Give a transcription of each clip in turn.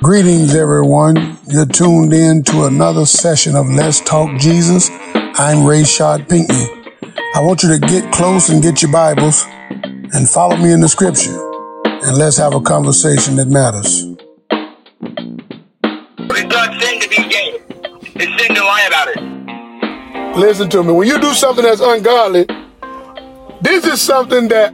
Greetings, everyone. You're tuned in to another session of Let's Talk Jesus. I'm Rai-Shaud Pinkney. I want you to get close and get your Bibles and follow me in the scripture. And let's have a conversation that matters. It's not sin to be gay. It's sin to lie about it. Listen to me. When you do something that's ungodly, this is something that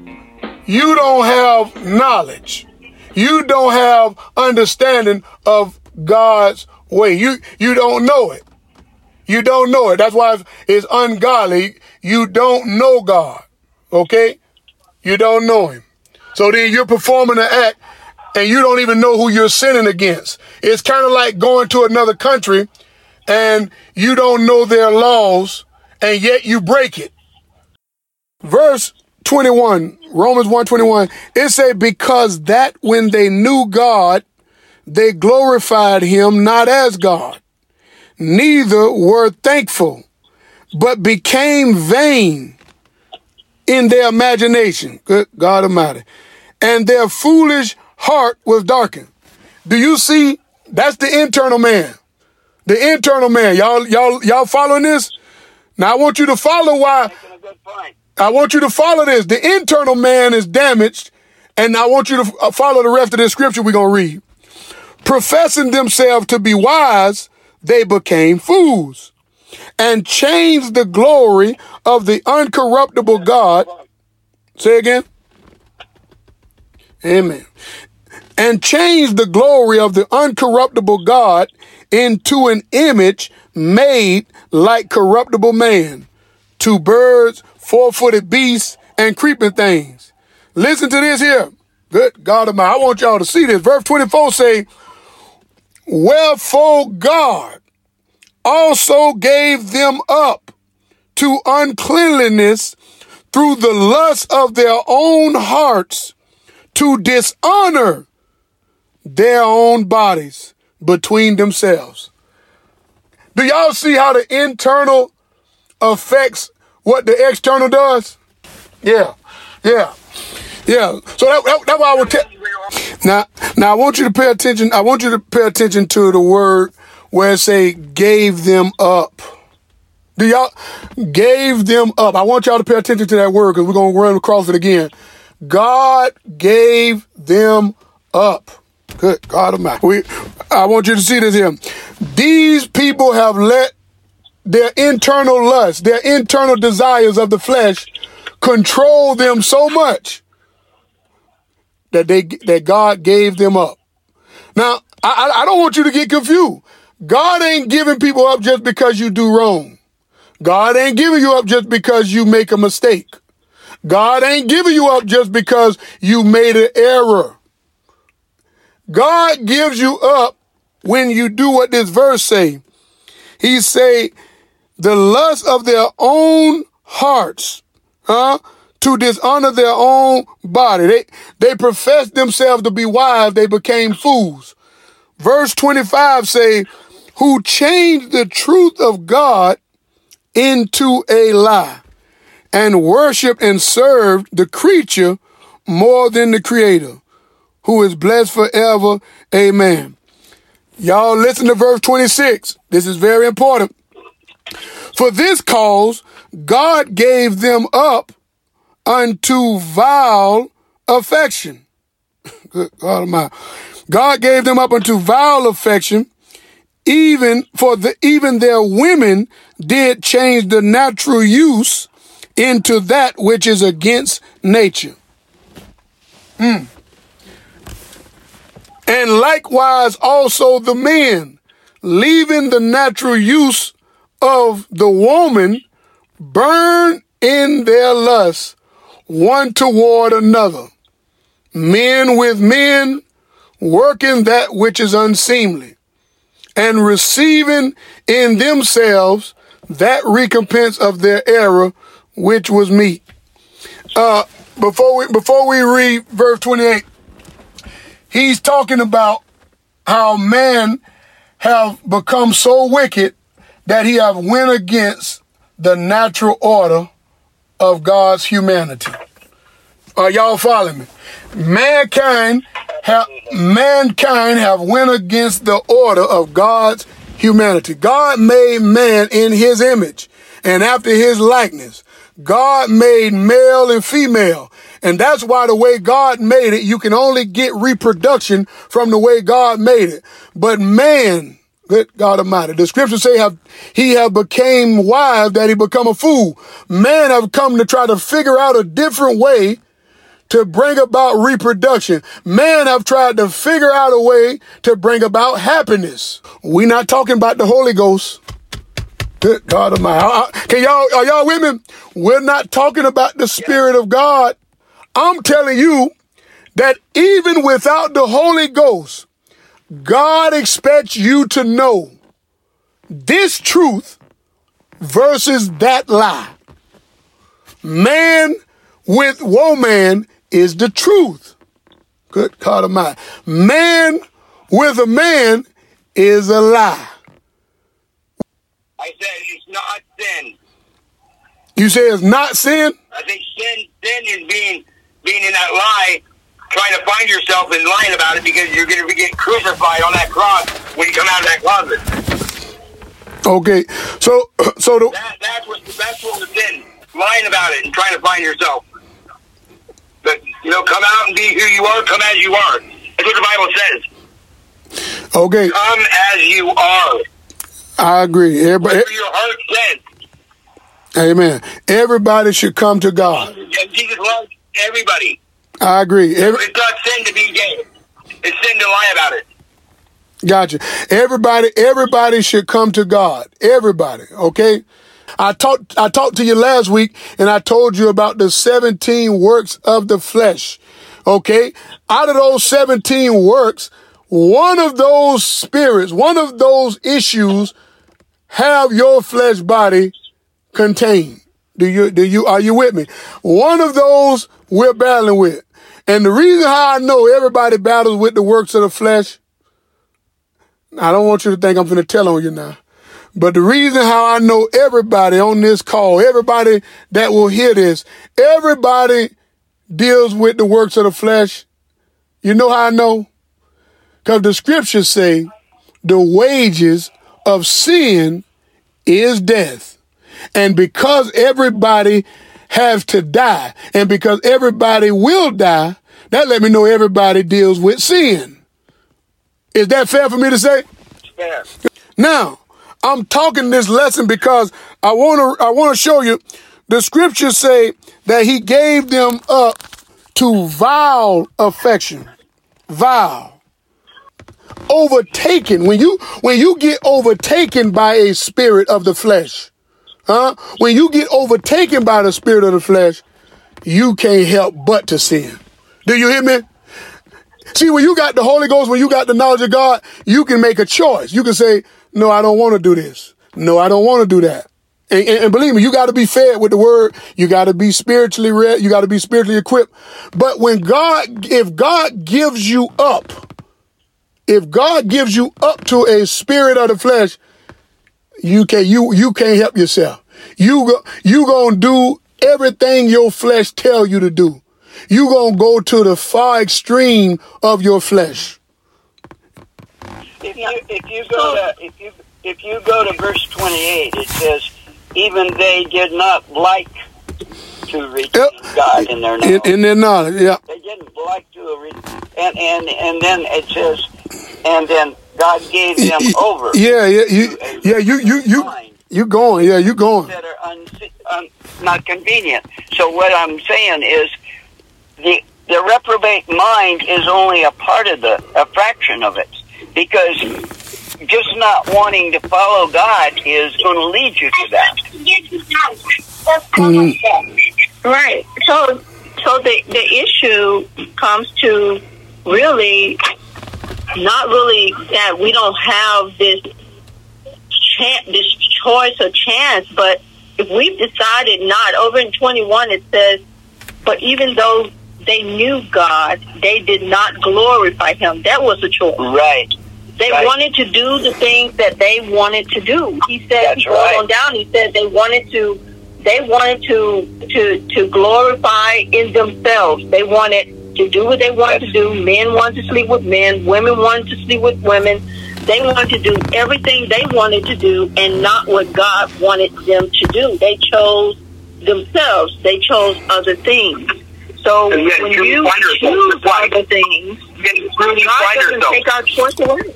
you don't have knowledge. You don't have understanding of God's way. You you don't know it. You don't know it. That's why it's ungodly. You don't know God. Okay? You don't know him. So then you're performing an act and you don't even know who you're sinning against. It's kind of like going to another country and you don't know their laws and yet you break it. Verse 21, Romans 121, it say, because that when they knew God, they glorified him not as God, neither were thankful, but became vain in their imagination. Good God Almighty. And their foolish heart was darkened. Do you see? That's the internal man. The internal man. Y'all, y'all, y'all following this? Now I want you to follow why. I want you to follow this. The internal man is damaged, and I want you to uh, follow the rest of this scripture we're going to read. Professing themselves to be wise, they became fools and changed the glory of the uncorruptible God. Say again. Amen. And changed the glory of the uncorruptible God into an image made like corruptible man, to birds, four footed beasts, and creeping things. Listen to this here. Good God of mine. I want y'all to see this. Verse 24 say, Wherefore God also gave them up to uncleanliness through the lust of their own hearts to dishonor their own bodies between themselves. Do y'all see how the internal affects what the external does? Yeah, yeah, yeah. So that, that, that's why I would tell. Now, now I want you to pay attention. I want you to pay attention to the word where it say gave them up. Do y'all gave them up? I want y'all to pay attention to that word because we're gonna run across it again. God gave them up. Good God Almighty. We, I want you to see this here. These people have let their internal lust, their internal desires of the flesh control them so much that they that God gave them up. Now, I, I don't want you to get confused. God ain't giving people up just because you do wrong. God ain't giving you up just because you make a mistake. God ain't giving you up just because you made an error. God gives you up when you do what this verse say. He say, the lust of their own hearts, huh? To dishonor their own body. They, they profess themselves to be wise. They became fools. Verse 25 say, who changed the truth of God into a lie and worship and served the creature more than the creator who is blessed forever. Amen. Y'all listen to verse 26. This is very important. For this cause, God gave them up unto vile affection. Good God. God gave them up unto vile affection. Even for the, even their women did change the natural use into that which is against nature. Mm. And likewise also the men, leaving the natural use of the woman, burn in their lust one toward another. Men with men, working that which is unseemly, and receiving in themselves that recompense of their error which was meet. Uh, before we before we read verse 28, he's talking about how man have become so wicked that he have went against the natural order of God's humanity. Are y'all following me? Mankind have mankind have went against the order of God's humanity. God made man in his image and after his likeness. God made male and female. And that's why the way God made it, you can only get reproduction from the way God made it. But man, good God Almighty, the scriptures say have, he have became wise that he become a fool. Man have come to try to figure out a different way to bring about reproduction. Man have tried to figure out a way to bring about happiness. we not talking about the Holy Ghost. Good God Almighty. Can y'all, are y'all with me? We're not talking about the Spirit of God. I'm telling you that even without the Holy Ghost, God expects you to know this truth versus that lie. Man with woman is the truth. Good God Almighty. Man with a man is a lie. I said it's not sin. You say it's not sin? I think sin sin is being being in that lie, trying to find yourself and lying about it because you're going to be getting crucified on that cross when you come out of that closet. Okay, so so the, That, that's what that's what was sin. Lying about it and trying to find yourself. But you know, come out and be who you are. Come as you are. That's what the Bible says. okay, Come as you are. I agree. Everybody, Whatever your heart says. amen. Everybody should come to God. Jesus loves everybody. I agree. Every, It's not sin to be gay. It's sin to lie about it. Gotcha. Everybody, everybody should come to God. Everybody. Okay. I talked, I talked to you last week and I told you about the 17 works of the flesh. Okay. Out of those 17 works, one of those spirits, one of those issues have your flesh body contained. Do you, do you, are you with me? One of those we're battling with. And the reason how I know everybody battles with the works of the flesh I don't want you to think I'm going to tell on you now. But the reason how I know everybody on this call, everybody that will hear this, everybody deals with the works of the flesh. You know how I know? Because the scriptures say the wages of sin is death. And because everybody has to die, and because everybody will die, that let me know everybody deals with sin. Is that fair for me to say? Fair. Now, I'm talking this lesson because I want to I want to show you the scriptures say that he gave them up to vile affection. Vile. Overtaken. When you when you get overtaken by a spirit of the flesh, huh? When you get overtaken by the spirit of the flesh, you can't help but to sin. Do you hear me? See, when you got the Holy Ghost, when you got the knowledge of God, you can make a choice. You can say, no, I don't want to do this. No, I don't want to do that. And, and, and believe me, you got to be fed with the word. You got to be spiritually read. You got to be spiritually equipped. But when God, if God gives you up, if God gives you up to a spirit of the flesh, you can you you can't help yourself. You go, you gonna do everything your flesh tell you to do. You gonna go to the far extreme of your flesh. If you if you go to if you if you go to verse twenty eight, it says, "Even they did not like to retain Yep. God in their knowledge. in their knowledge, yeah. they didn't like to re- and and and then it says, and then God gave them over Yeah, yeah, you, yeah, you, you, you, you going, yeah, you going. that are un, un, not convenient. So what I'm saying is, the the reprobate mind is only a part of the a fraction of it because just not wanting to follow God is going to lead you to that. Mm. Right. So, so the the issue comes to really not really that we don't have this chance, this choice or chance, but if we've decided not, over in twenty one it says, but even though they knew God, they did not glorify Him. That was a choice. Right. They Right. wanted to do the things that they wanted to do. He said, That's he wrote right. on down. He said they wanted to, they wanted to to to glorify in themselves. They wanted to do what they wanted to do. Men wanted to sleep with men. Women wanted to sleep with women. They wanted to do everything they wanted to do and not what God wanted them to do. They chose themselves. They chose other things. So when you you choose other things, You can God doesn't yourself. take our choice away.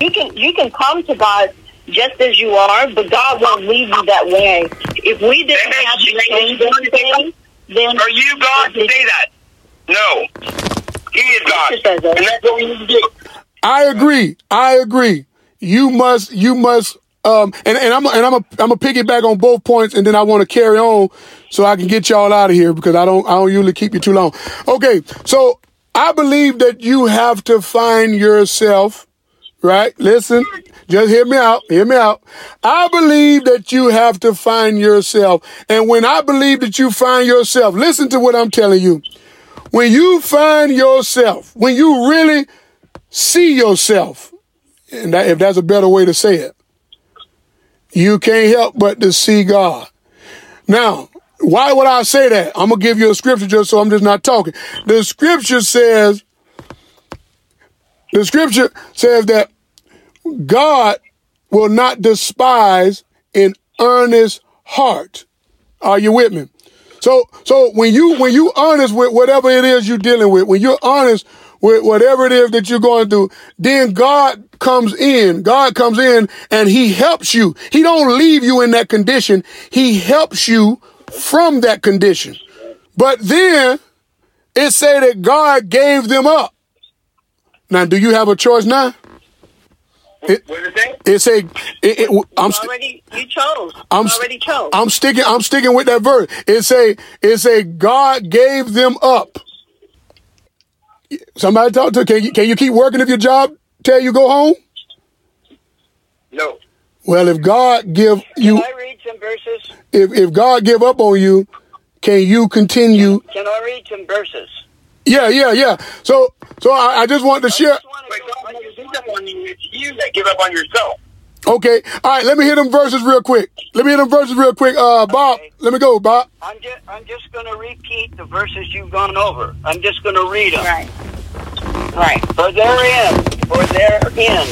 You can you can come to God just as you are, but God won't leave you that way. If we didn't have to change anything, then Are you God to say that? No. He is God. Scripture says that. And that's what we need to do. I agree. I agree. You must. You must. Um, and, and I'm and I'm a I'm a piggyback on both points, and then I want to carry on so I can get y'all out of here because I don't I don't usually keep you too long. Okay, so I believe that you have to find yourself, right? Listen, just hear me out. Hear me out. I believe that you have to find yourself, and when I believe that you find yourself, listen to what I'm telling you. When you find yourself, when you really see yourself, and if that's a better way to say it, you can't help but to see God. Now, why would I say that? I'm gonna give you a scripture just so I'm just not talking. The scripture says, the scripture says that God will not despise an earnest heart. Are you with me? So, so when you when you honest with whatever it is you're dealing with, when you're honest with whatever it is that you're going through, then God comes in. God comes in and He helps you. He don't leave you in that condition. He helps you from that condition. But then it say that God gave them up. Now, do you have a choice now? It, What say? it say it, it, I'm. St- already you chose. I'm already chose. I'm sticking. I'm sticking with that verse. It's a it say God gave them up. Somebody talk to can you can you keep working if your job tell you go home? No. Well, if God give you Can I read some verses? if if God give up on you, can you continue? Can I read some verses? Yeah, yeah, yeah. So so I, I just want to share. Just wanna But go- God never gives up on you. It's you that give up on yourself. Okay, all right. Let me hear them verses real quick. Let me hear them verses real quick. Uh, Bob, Okay. let me go, Bob. I'm just I'm just going to repeat the verses you've gone over. I'm just going to read them. right. Right. For therein, for therein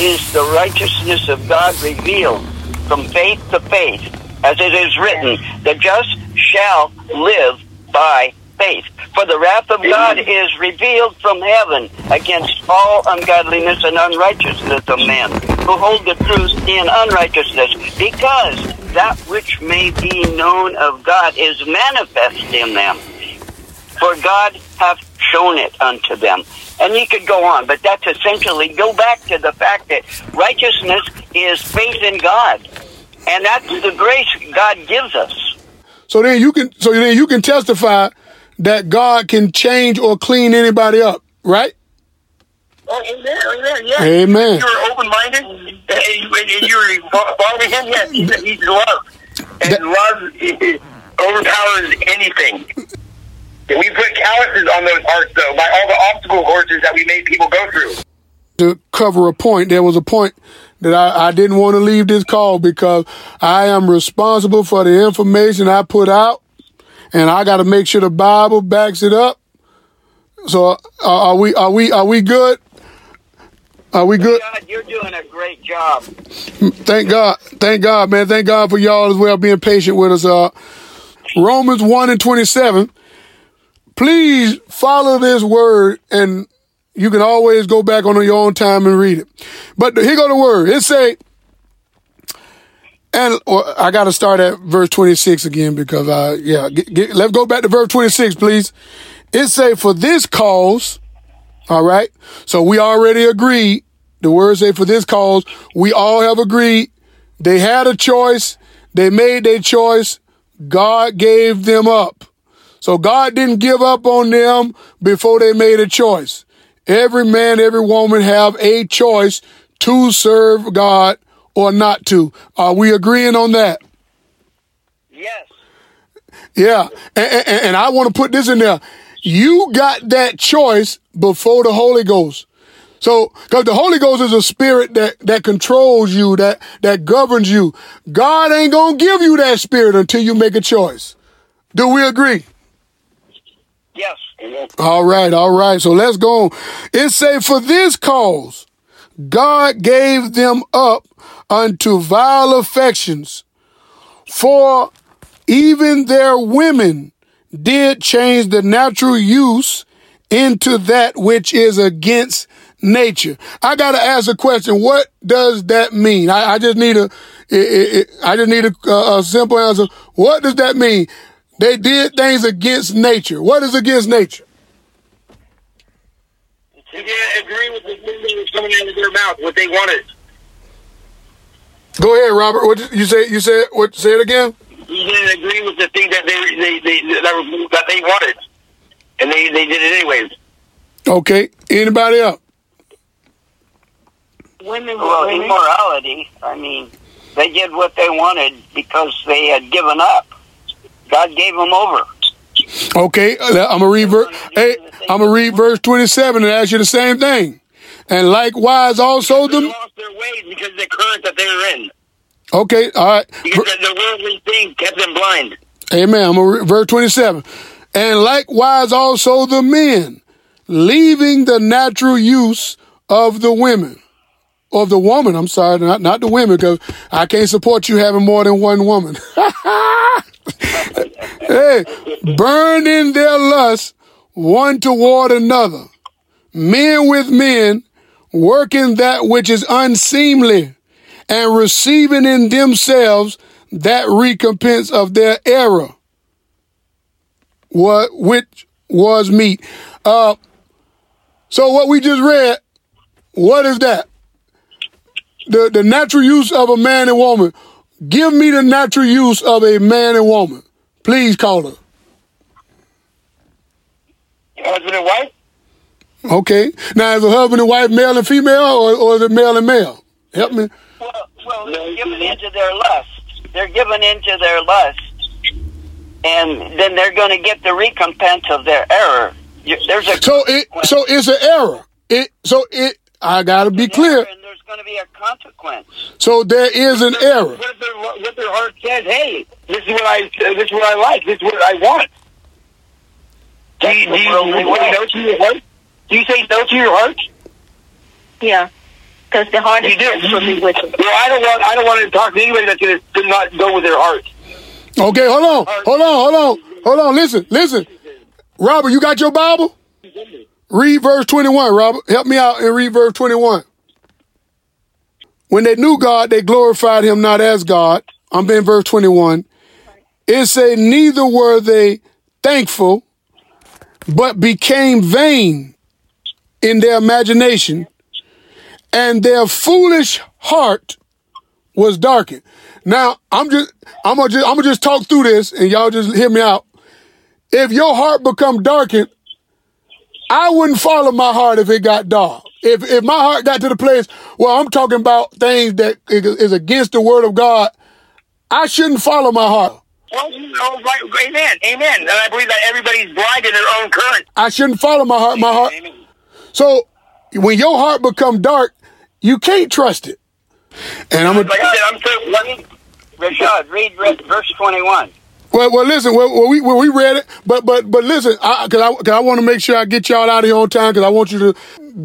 is the righteousness of God revealed from faith to faith, as it is written, the just shall live by faith. For the wrath of God is revealed from heaven against all ungodliness and unrighteousness of men who hold the truth in unrighteousness, because that which may be known of God is manifest in them for God hath shown it unto them. And you could go on, but that's essentially go back to the fact that righteousness is faith in God. And that's the grace God gives us. So then you can so then you can testify that God can change or clean anybody up, right? Oh, amen, amen, yeah. Amen. You're open-minded, and you- and you're following Him. Yes, He's, he's love, and That- love overpowers anything. And we put calluses on those hearts, though, by all the obstacle courses that we made people go through. to cover a point. There was a point that I, I didn't want to leave this call because I am responsible for the information I put out and I got to make sure the Bible backs it up. So uh, are we, are we, are we good? Are we good? God, you're doing a great job. Thank God. Thank God, man. Thank God for y'all as well being patient with us. Uh, Romans 1 and 27. Please follow this word and you can always go back on your own time and read it. But here go the word. It say, and or I got to start at verse 26 again because, I, yeah, get, get, let's go back to verse 26, please. It say, for this cause, all right. So we already agreed. The word say for this cause, we all have agreed. They had a choice. They made their choice. God gave them up. So God didn't give up on them before they made a choice. Every man, every woman have a choice to serve God or not to. Are we agreeing on that? Yes. Yeah. And, and, and I want to put this in there. You got that choice before the Holy Ghost. So, cause the Holy Ghost is a spirit that, that controls you, that, that governs you. God ain't gonna give you that spirit until you make a choice. Do we agree? Yes. All right, all right. So let's go on. It say, for this cause, God gave them up unto vile affections, for even their women did change the natural use into that which is against nature. I got to ask a question. What does that mean? I, I just need a, it, it, I just need a, a simple answer. What does that mean? They did things against nature. What is against nature? You didn't agree with the coming out of their mouth, what they wanted. Go ahead, Robert. What did you say? You said what? Say it again. You didn't agree with the thing that they they, they that, that they wanted, and they they did it anyways. Okay. Anybody else? Women Well, women. immorality, I mean, they did what they wanted because they had given up. God gave them over. Okay. Uh, I'm gonna read. Ver- hey, I'm gonna read verse 27 and ask you the same thing. And likewise, also They the. lost their ways because of the current that they were in. Okay. All right. Because the, the worldly thing kept them blind. Amen. I'm gonna verse 27. And likewise, also the men, leaving the natural use of the women. Of the woman, I'm sorry, not not the women, because I can't support you having more than one woman. hey, burn in their lust one toward another, men with men, working that which is unseemly, and receiving in themselves that recompense of their error, what which was meat. Uh, so what we just read, what is that? The the natural use of a man and woman. Give me the natural use of a man and woman. Please call her. Husband and wife? Okay. Now is a husband and wife male and female or, or is it male and male? Help me. Well, well, they're given into their lust. They're given into their lust, and then they're going to get the recompense of their error. There's a So it so it's an error. It so it I gotta be clear. and there's going to be a consequence. So there is an error. What if, their, what their heart says, hey, this is what I this is what I like, this is what I want. Do you, do you, Worldly do you way. no to your heart? Do you say no to your heart? Yeah. Because the heart is You do. desperately wicked. Well, I don't want I don't want to talk to anybody that's going to not go with their heart. Okay, hold on, hold on, hold on, hold on. Listen, listen. Robert, you got your Bible? Read verse 21, Robert. Help me out and read verse 21. When they knew God, they glorified him not as God. I'm in verse 21. It said, neither were they thankful, but became vain in their imagination, and their foolish heart was darkened. Now, I'm just, I'm gonna just, I'm gonna just talk through this, and y'all just hear me out. If your heart become darkened, I wouldn't follow my heart if it got dark. If if my heart got to the place where I'm talking about things that is against the word of God, I shouldn't follow my heart. Well, oh, right, amen, amen. And I believe that everybody's blind in their own current. I shouldn't follow my heart. My heart. Amen. So when your heart become dark, you can't trust it. And I'm Like gonna I said, I'm so Rai-Shaud, read re- verse 21. well, well, listen. Well, well, we well, we read it, but but but listen, because I, cause I want to make sure I get y'all out of here on time because I want you to.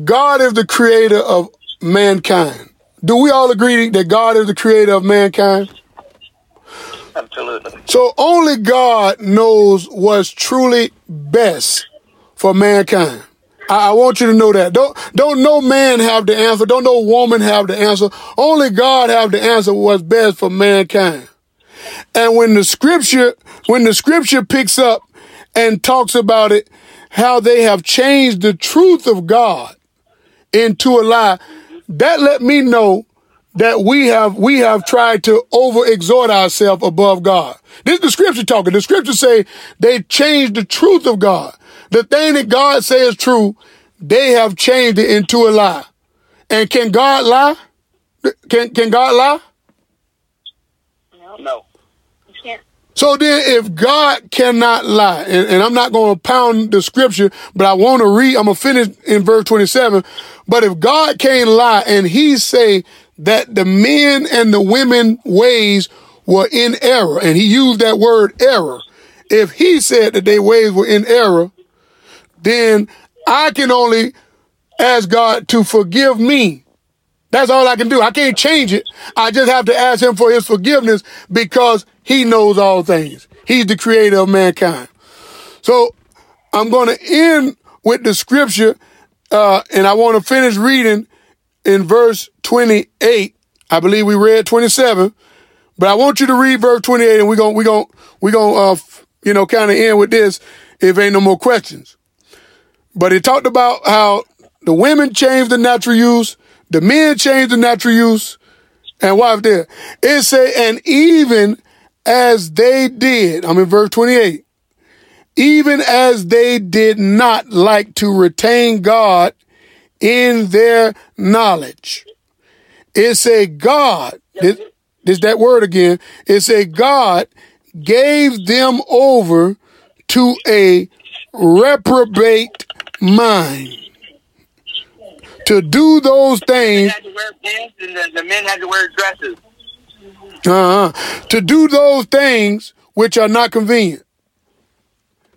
God is the creator of mankind. Do we all agree that God is the creator of mankind? Absolutely. So only God knows what's truly best for mankind. I, I want you to know that. Don't don't no man have the answer. Don't no woman have the answer. Only God have the answer what's best for mankind. And when the scripture when the scripture picks up and talks about it, how they have changed the truth of God into a lie, that let me know that we have we have tried to over exhort ourselves above God. This is the scripture talking. The scripture say they changed the truth of God. The thing that God says true, they have changed it into a lie. And can God lie? Can can God lie? No. No. You can't. So then, if God cannot lie, and, and I'm not going to pound the scripture, but I want to read, I'm going to finish in verse 27. But if God can't lie and he say that the men and the women ways were in error, and he used that word error. If he said that their ways were in error, then I can only ask God to forgive me. That's all I can do. I can't change it. I just have to ask him for his forgiveness because he knows all things. He's the creator of mankind. So I'm going to end with the scripture, uh, and I want to finish reading in verse 28. I believe we read 27, but I want you to read verse 28 and we're going, we're going, we're going, uh, you know, kind of end with this if ain't no more questions. But it talked about how the women changed the natural use, the men changed the natural use, and wife there. It say, and even as they did, I'm in verse 28, even as they did not like to retain God in their knowledge. It say God, this, this that word again, it say God gave them over to a reprobate mind to do those things. Had to wear pants and the, the men had to wear dresses. Uh-huh. To do those things which are not convenient.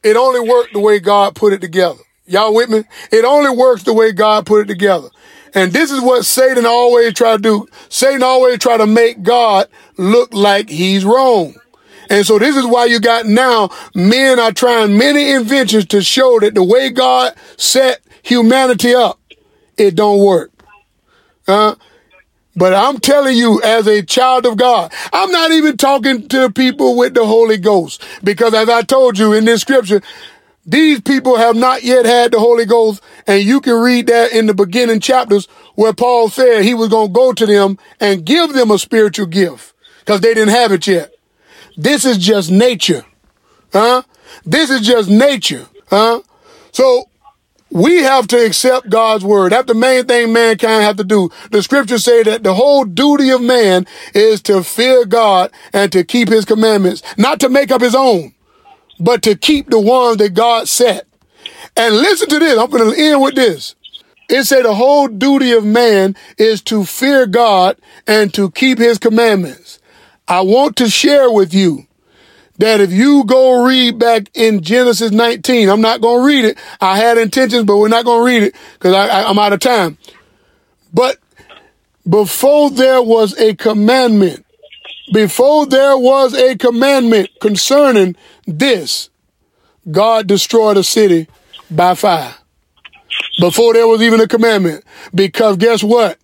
It only worked the way God put it together. Y'all with me? It only works the way God put it together. And this is what Satan always try to do. Satan always try to make God look like he's wrong. And so this is why you got now men are trying many inventions to show that the way God set humanity up, it don't work. Uh, but I'm telling you, as a child of God, I'm not even talking to the people with the Holy Ghost. Because as I told you in this scripture, these people have not yet had the Holy Ghost. And you can read that in the beginning chapters where Paul said he was going to go to them and give them a spiritual gift because they didn't have it yet. This is just nature. Huh? This is just nature. Huh? So we have to accept God's word. That's the main thing mankind have to do. The scriptures say that the whole duty of man is to fear God and to keep his commandments, not to make up his own, but to keep the ones that God set. And listen to this. I'm going to end with this. It said the whole duty of man is to fear God and to keep his commandments. I want to share with you that if you go read back in Genesis 19, I'm not going to read it. I had intentions, but we're not going to read it because I'm out of time. But before there was a commandment, before there was a commandment concerning this, God destroyed a city by fire. Before there was even a commandment. Because guess what?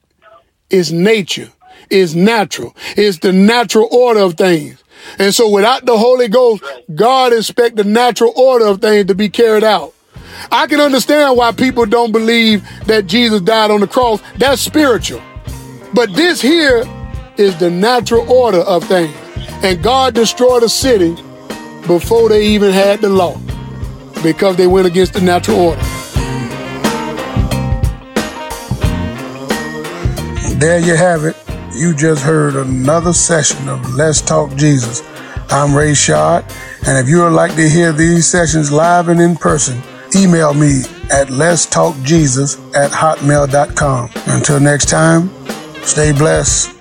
It's nature. It's natural. It's the natural order of things. And so without the Holy Ghost, God expects the natural order of things to be carried out. I can understand why people don't believe that Jesus died on the cross. That's spiritual. But this here is the natural order of things. And God destroyed a city before they even had the law because they went against the natural order. There you have it. You just heard another session of Let's Talk Jesus. I'm Rai-Shaud, and if you would like to hear these sessions live and in person, email me at let's talk Jesus at hotmail.com. Until next time, stay blessed